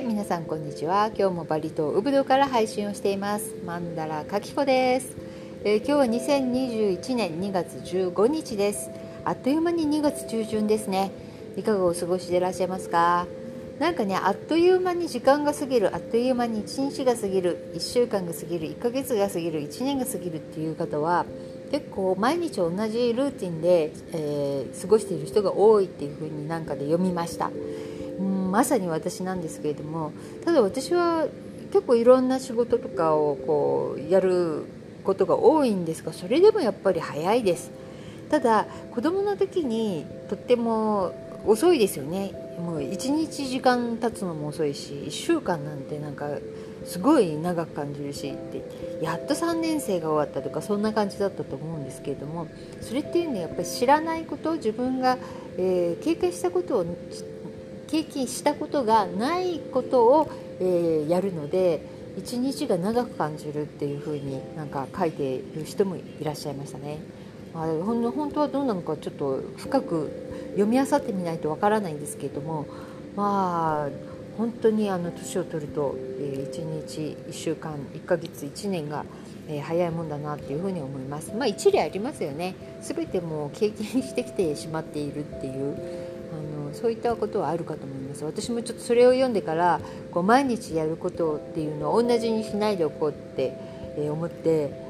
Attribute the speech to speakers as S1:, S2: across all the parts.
S1: はい皆さんこんにちは。今日もバリ島ウブドから配信をしています。マンダラカキコです、えー、今日は2021年2月15日です。あっという間に2月中旬ですね。いかがお過ごしでいらっしゃいますか？なんかねあっという間に時間が過ぎる。あっという間に1日が過ぎる。1週間が過ぎる。1ヶ月が過ぎる。1年が過ぎるっていう方は結構毎日同じルーティンで、えー、過ごしている人が多いっていうふうになんかで読みました。まさに私なんですけれどもただ私は結構いろんな仕事とかをこうやることが多いんですがそれでもやっぱり早いです。ただ子供の時にとっても遅いですよね。もう1日時間経つのも遅いし1週間なんてなんかすごい長く感じるしってやっと3年生が終わったとかそんな感じだったと思うんですけれどもそれっていうのはやっぱり知らないこと自分が、えー、経験したことを経験したことがないことを、えー、やるので一日が長く感じるっていうふうになんか書いている人もいらっしゃいましたね。まあ、本当はどうなのかちょっと深く読み漁ってみないとわからないんですけれどもまあ本当にあの年を取ると、えー、1日1週間1ヶ月1年が、えー、早いもんだなっていうふうに思いますまあ一理ありますよね全てもう経験してきてしまっているっていうそういったことはあるかと思います。私もちょっとそれを読んでからこう毎日やることっていうのを同じにしないでおこうって、思って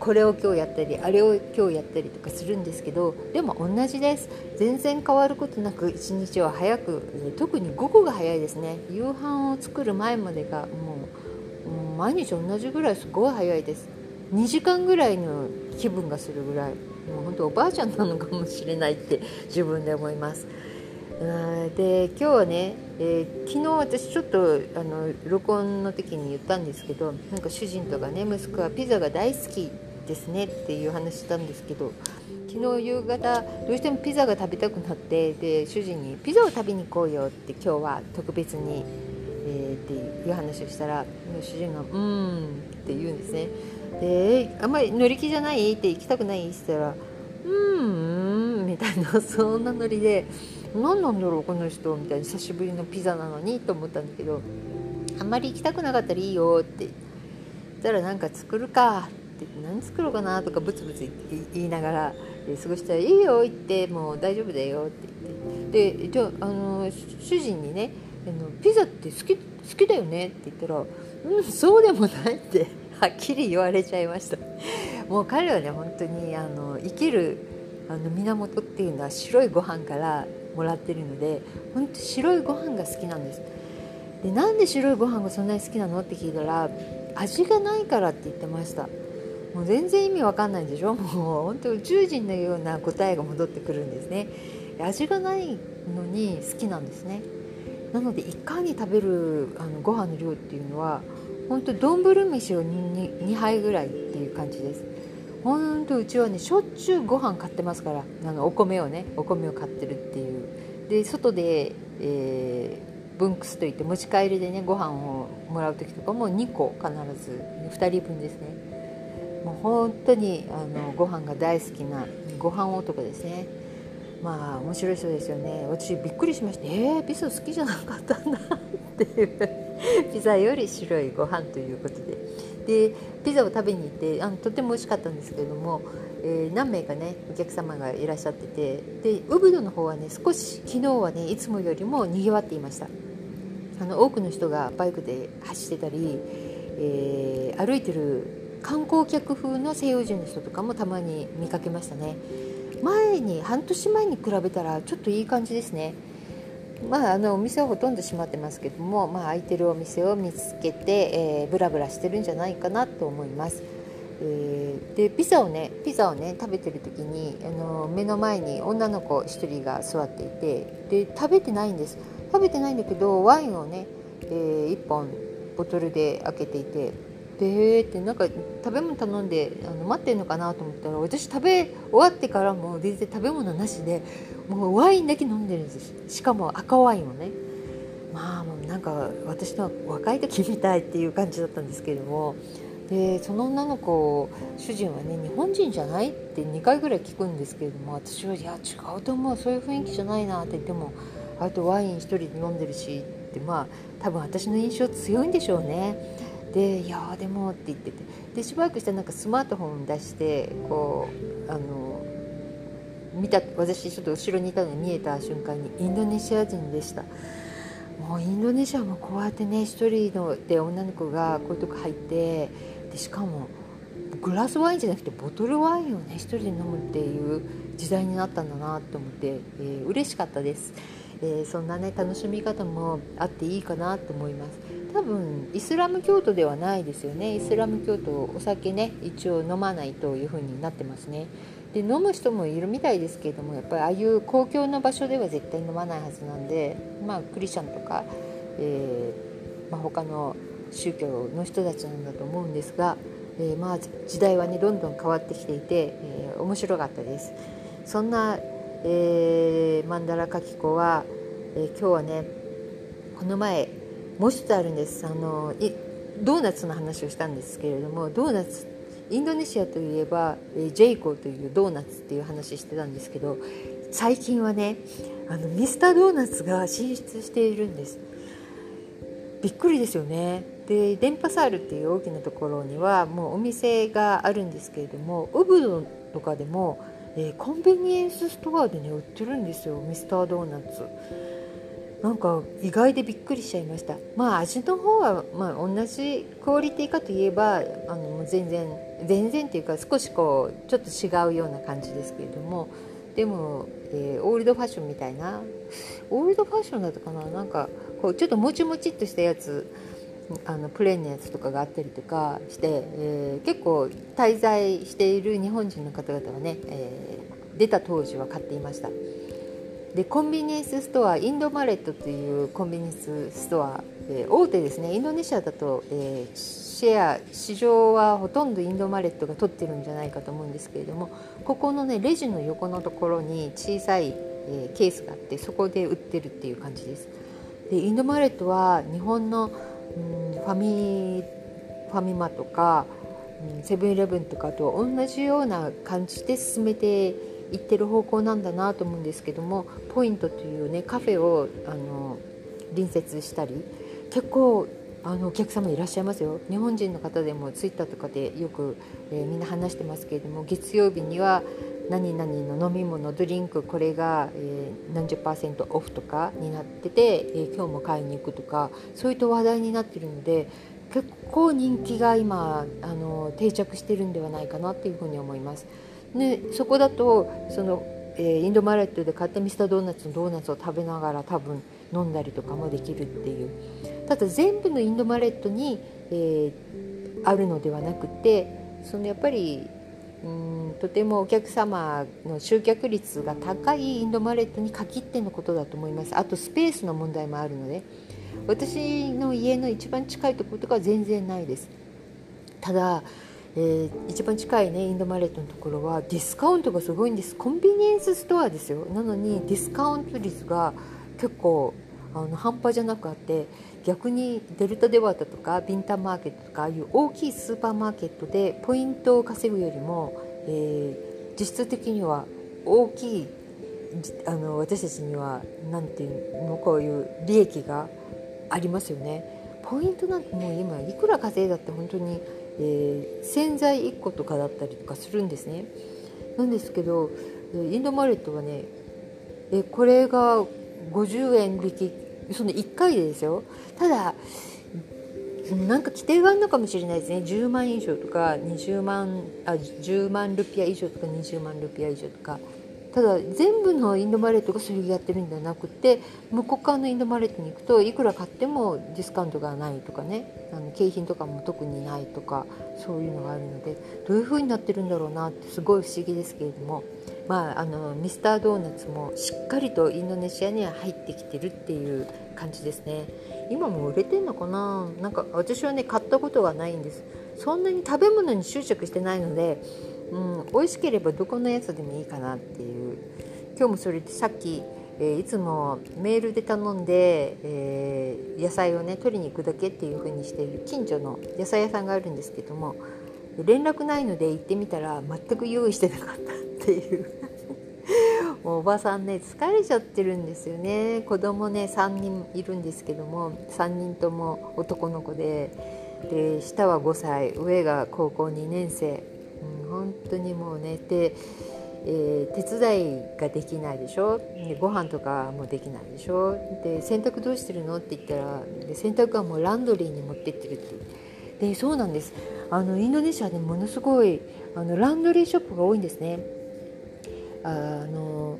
S1: これを今日やったりあれを今日やったりとかするんですけどでも同じです。全然変わることなく一日は早く特に午後が早いですね。夕飯を作る前までがもう毎日同じぐらいすごい早いです。2時間ぐらいの気分がするぐらいもう本当おばあちゃんなのかもしれないって自分で思います。で今日はね、えー、昨日私ちょっとあの録音の時に言ったんですけどなんか主人とかね息子はピザが大好きですねっていう話したんですけど昨日夕方どうしてもピザが食べたくなってで主人に「ピザを食べに行こうよ」って今日は特別に、えー、っていう話をしたら主人が「うーん」って言うんですね。であんまり乗り気じゃない？って行きたくない？って言ったら「うーん」みたいなそんなノリで何なんだろうこの人みたいな久しぶりのピザなのにと思ったんだけどあんまり行きたくなかったらいいよって言ったらなんか作るかってって何作ろうかなとかブツブツ言いながら過ごしたら「いいよ行ってもう大丈夫だよ」って言ってでじゃあの主人にねあの「ピザって好き好きだよね」って言ったら「うんそうでもない」ってはっきり言われちゃいました。もう彼はね本当にあの生きるあの源っていうのは白いご飯からもらってるので本当白いご飯が好きなんです。でなんで白いご飯がそんなに好きなの？って聞いたら味がないからって言ってました。もう全然意味わかんないでしょ？もう本当宇宙人のような答えが戻ってくるんですね。味がないのに好きなんですね。なのでいかに食べるあのご飯の量っていうのは本当丼飯を 2, 2杯ぐらいっていう感じです。本当うちはねしょっちゅうご飯買ってますからあのお米をねお米を買ってるっていう。で外で、えー、ブンクスといって持ち帰りでねご飯をもらう時とかも2個必ず2人分ですね。もう本当にあのご飯が大好きなご飯男ですね。まあ面白い人ですよね。私びっくりしましたえー、ピザ好きじゃなかったんだっていう。ピザより白いご飯ということで。でピザを食べに行ってあのとても美味しかったんですけれども、えー、何名かねお客様がいらっしゃっててでウブドの方はね少し昨日はねいつもよりもにぎわっていました。あの多くの人がバイクで走ってたり、えー、歩いてる観光客風の西洋人の人とかもたまに見かけましたね。前に半年前に比べたらちょっといい感じですね。まあ、あのお店はほとんど閉まってますけども、まあ、空いてるお店を見つけて、えー、ブラブラしてるんじゃないかなと思います。えー、でピザをねピザをね食べてる時にあの目の前に女の子1人が座っていてで食べてないんです食べてないんだけどワインをね、えー、1本ボトルで開けていてでってなんか食べ物頼んであの待ってるのかなと思ったら私食べ終わってからも全然食べ物なしでもうワインだけ飲んでるんです。しかも赤ワインをね。まあもうなんか私の若い時みたいっていう感じだったんですけれども。でその女の子主人はね日本人じゃないって2回ぐらい聞くんですけれども私はいや違うと思う。そういう雰囲気じゃないなって言ってもあとワイン1人で飲んでるしっってまあ多分私の印象強いんでしょうね。でいやでもって言ってて。でしばらくしたらなんかスマートフォン出してこうあの見た私ちょっと後ろにいたのに見えた瞬間にインドネシア人でした。もうインドネシアもこうやってね一人ので女の子がこういうとこ入ってでしかもグラスワインじゃなくてボトルワインをね一人で飲むっていう時代になったんだなと思って、えー、嬉しかったです、えー、そんなね楽しみ方もあっていいかなと思います。多分イスラム教徒ではないですよね。イスラム教徒お酒ね一応飲まないというふうになってますね。で飲む人もいるみたいですけれどもやっぱりああいう公共の場所では絶対飲まないはずなんでまあクリスチャンとか、えーまあ、他の宗教の人たちなんだと思うんですが、えー、まあ時代はねどんどん変わってきていて、えー、面白かったです。そんな、えー、マンダラカキコは、えー、今日はねこの前もう一つあるんです。あのドーナツの話をしたんですけれどもドーナツインドネシアといえばえジェイコーというドーナツっていう話してたんですけど最近はねあのミスタードーナツが進出しているんです。びっくりですよね。で電波サールっていう大きなところにはもうお店があるんですけれどもウブドとかでも、えー、コンビニエンスストアでね売ってるんですよミスタードーナツ。なんか意外でびっくりしちゃいました。まあ味の方はま同じクオリティかといえばあの全然全然っていうか少しこうちょっと違うような感じですけれども。でも、えー、オールドファッションみたいな。オールドファッションだったかな？なんかこうちょっともちもちっとしたやつあのプレーンなやつとかがあったりとかして、えー、結構滞在している日本人の方々はね、えー、出た当時は買っていました。でコンビニエンスストアインドマレットというコンビニエンスストア、えー、大手ですね。インドネシアだと、えー、シェア市場はほとんどインドマレットが取ってるんじゃないかと思うんですけれどもここのねレジの横のところに小さい、えー、ケースがあってそこで売ってるっていう感じです。でインドマレットは日本の、うん、ファミファミマとかセブンイレブンとかと同じような感じで進めて行ってる方向なんだなと思うんですけどもポイントというねカフェをあの隣接したり結構あのお客様いらっしゃいますよ日本人の方でもツイッターとかでよく、えー、みんな話してますけれども月曜日には何々の飲み物ドリンクこれが、えー、何十パーセントオフとかになってて、えー、今日も買いに行くとかそういった話題になってるので結構人気が今あの定着してるんではないかなっていうふうに思います。でそこだとその、えー、インドマレットで買ったミスタードーナツのドーナツを食べながら多分飲んだりとかもできるっていう。ただ全部のインドマレットに、えー、あるのではなくてそのやっぱりうんとてもお客様の集客率が高いインドマレットに限ってのことだと思います。あとスペースの問題もあるので私の家の一番近いところとかは全然ないです。ただえー、一番近いねインドマレットのところはディスカウントがすごいんですコンビニエンスストアですよなのにディスカウント率が結構あの半端じゃなくあって逆にデルタデワータとかビンタマーケットとかああいう大きいスーパーマーケットでポイントを稼ぐよりも、えー、実質的には大きいあの私たちには何ていうのこういう利益がありますよね。ポイントなんてもう今いくら稼いだって本当にえー、洗剤1個とかだったりとかするんですね。なんですけどインドマレットはねえこれが50円引きその1回でですよ。ただなんか規定があるのかもしれないですね。10万以上とか20万あ10万ルピア以上とか20万ルピア以上とか。ただ全部のインドマレットがそれをやってるんではなくて向こう側のインドマレットに行くといくら買ってもディスカウントがないとかね。あの景品とかも特にないとかそういうのがあるのでどういう風になってるんだろうなってすごい不思議ですけれども、まあ、あのミスタードーナツもしっかりとインドネシアには入ってきてるっていう感じですね。今も売れてんのかな？なんか私はね買ったことがないんです。そんなに食べ物に執着してないのでうん、美味しければどこのやつでもいいかなっていう。今日もそれでさっき、えー、いつもメールで頼んで、えー、野菜をね取りに行くだけっていう風にしている近所の野菜屋さんがあるんですけども連絡ないので行ってみたら全く用意してなかったっていう。もうおばさんね疲れちゃってるんですよね。子供ね3人いるんですけども3人とも男の子で。で下は5歳上が高校2年生、本当にもうねで、えー、手伝いができないでしょ？でご飯とかもできないでしょ？で洗濯どうしてるの？って言ったらで洗濯はもうランドリーに持ってってるってでそうなんです。あのインドネシアでものすごいあのランドリーショップが多いんですね。あの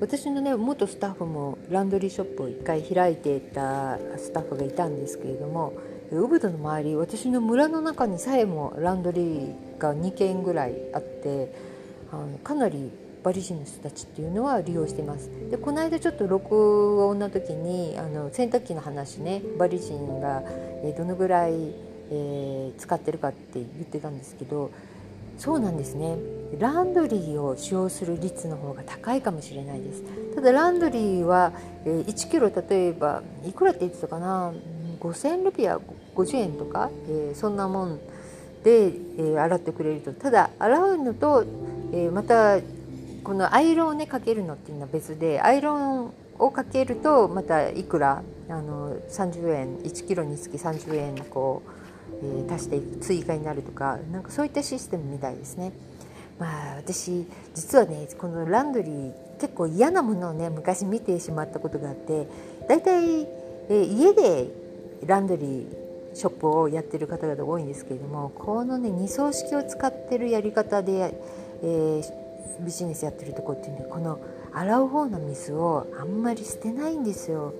S1: 私のね元スタッフもランドリーショップを1回開いていたスタッフがいたんですけれどもウブドの周り私の村の中にさえもランドリーが2軒ぐらいあってあのかなりバリ人の人たちっていうのは利用してます。でこの間ちょっと録音の時にあの洗濯機の話ねバリ人が、どのぐらい、えー、使ってるかって言ってたんですけどそうなんですね。ランドリーを使用する率の方が高いかもしれないです。ただランドリーは、1キロ例えばいくらって言ってたかな？5000ルピア50円とか、えー、そんなもんで、えー、洗ってくれるとただ洗うのと、えー、またこのアイロンをねかけるのっていうのは別でアイロンをかけるとまたいくらあの30円1キロにつき30円こう、えー、足して追加になるとかなんかそういったシステムみたいですね。まあ私実はねこのランドリー結構嫌なものをね昔見てしまったことがあって大体、えー、家でランドリーショップをやってる方々多いんですけれどもこのね二層式を使ってるやり方で、えー、ビジネスやってるとこっていうのはこの洗う方の水をあんまり捨てないんですよ。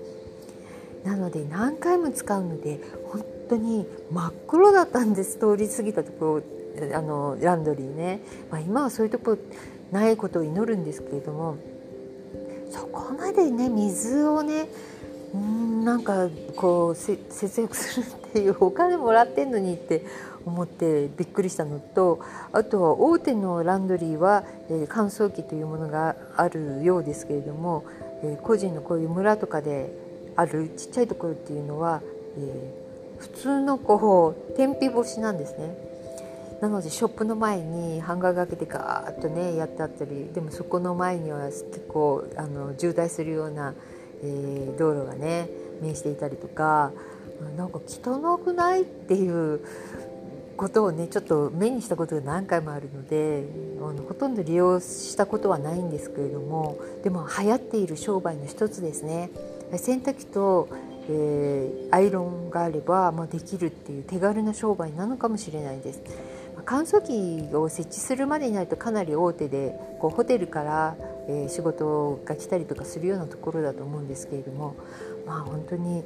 S1: なので何回も使うので本当に真っ黒だったんです通り過ぎたところあのランドリーね、まあ、今はそういうとこないことを祈るんですけれどもそこまでね水をねうんなんかこう節約するっていうお金もらってんのにって思ってびっくりしたのとあとは大手のランドリーは、えー、乾燥機というものがあるようですけれども、えー、個人のこういう村とかであるちっちゃいところっていうのは、えー、普通のこう天日干しなんですね。なのでショップの前にハンガーがけてガーッとねやってあったりでもそこの前には結構あの渋滞するようなえー、道路がね面していたりとかなんか汚くないっていうことをねちょっと目にしたことが何回もあるのであのほとんど利用したことはないんですけれどもでも流行っている商売の一つですね洗濯機と、えー、アイロンがあれば、まあ、できるっていう手軽な商売なのかもしれないです。乾燥機を設置するまでになるとかなり大手でこうホテルから、え、仕事が来たりとかするようなところだと思うんですけれどもまあ本当に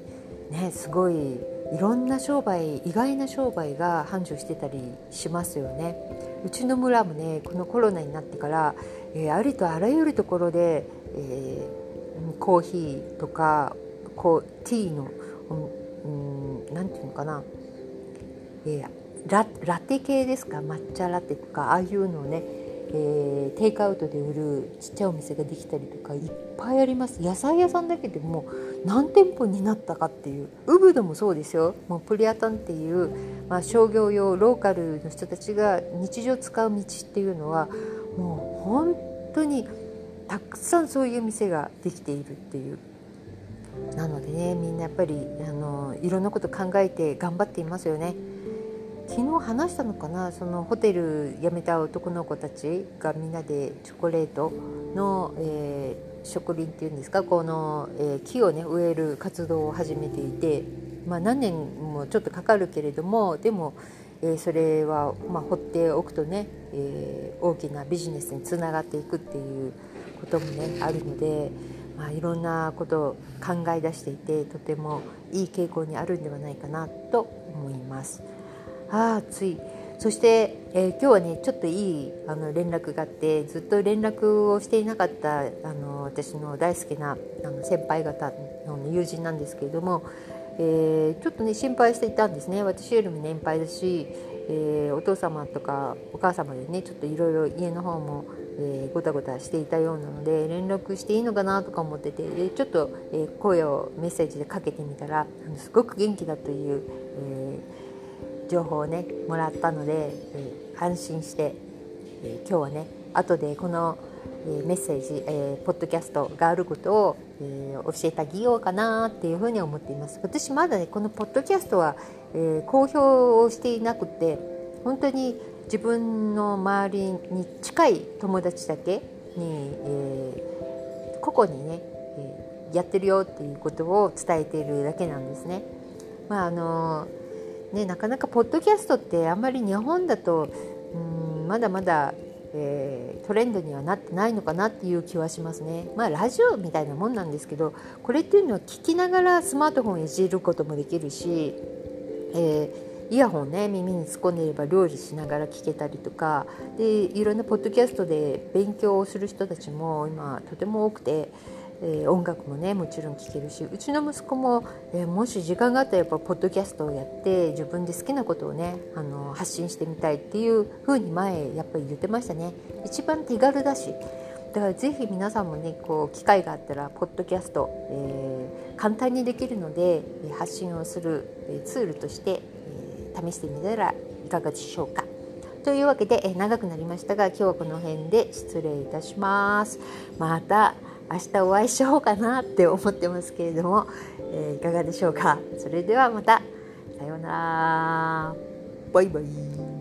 S1: ねすごいいろんな商売意外な商売が繁盛してたりしますよね。うちの村もねこのコロナになってから、え、ありとあらゆるところで、えー、コーヒーとかこうティーの何、うん、て言うのかな、えーラテ系ですか？抹茶ラテとかああいうのをね、えー、テイクアウトで売るちっちゃいお店ができたりとかいっぱいあります。野菜屋さんだけでも何店舗になったかっていう。ウブドもそうですよ。もうプリアタンっていう、まあ、商業用ローカルの人たちが日常使う道っていうのはもう本当にたくさんそういう店ができているっていう。なのでねみんなやっぱりあのいろんなこと考えて頑張っていますよね。昨日話したのかな？そのホテル辞めた男の子たちがみんなでチョコレートの、えー、植林っていうんですか？この、えー、木をね植える活動を始めていて、まあ、何年もちょっとかかるけれどもでも、えー、それは、まあ、放っておくとね、え大きなビジネスにつながっていくっていうこともねあるので。まあ、いろんなことを考え出していてとてもいい傾向にあるんではないかなと思います。ああ暑い。そして、えー、今日はねちょっといいあの連絡があってずっと連絡をしていなかったあの私の大好きなあの先輩方の友人なんですけれども、えー、ちょっとね心配していたんですね。私よりも年配だし、えー、お父様とかお母様でねちょっといろいろ家の方も、えー、ごたごたしていたようなので連絡していいのかなとか思っててでちょっと、え声をメッセージでかけてみたらすごく元気だという、えー情報をねもらったので、えー、安心して、えー、今日はね後でこの、えメッセージ、えポッドキャストがあることを、え教えてあげようかなっていうふうに思っています私まだねこのポッドキャストは、え公表をしていなくて本当に自分の周りに近い友達だけに、え個々にね、えやってるよっていうことを伝えているだけなんですね。まああのね、なかなかポッドキャストってあんまり日本だとうんまだまだえー、トレンドにはなってないのかなっていう気はしますね。まあラジオみたいなもんなんですけどこれっていうのは聞きながらスマートフォンいじることもできるし、えー、イヤホンね耳に突っ込んでれば料理しながら聞けたりとかでいろんなポッドキャストで勉強をする人たちも今とても多くて。えー、音楽もねもちろん聴けるしうちの息子も、えー、もし時間があったらやっぱポッドキャストをやって自分で好きなことをねあの発信してみたいっていうふうに前やっぱり言ってましたね一番手軽だしだからぜひ皆さんもねこう機会があったらポッドキャスト、えー、簡単にできるので発信をするツールとして、え試してみたらいかがでしょうか。というわけで、え長くなりましたが今日はこの辺で失礼いたします。また明日お会いしようかなって思ってますけれども、えー、いかがでしょうか？それではまた。さようなら。バイバイ。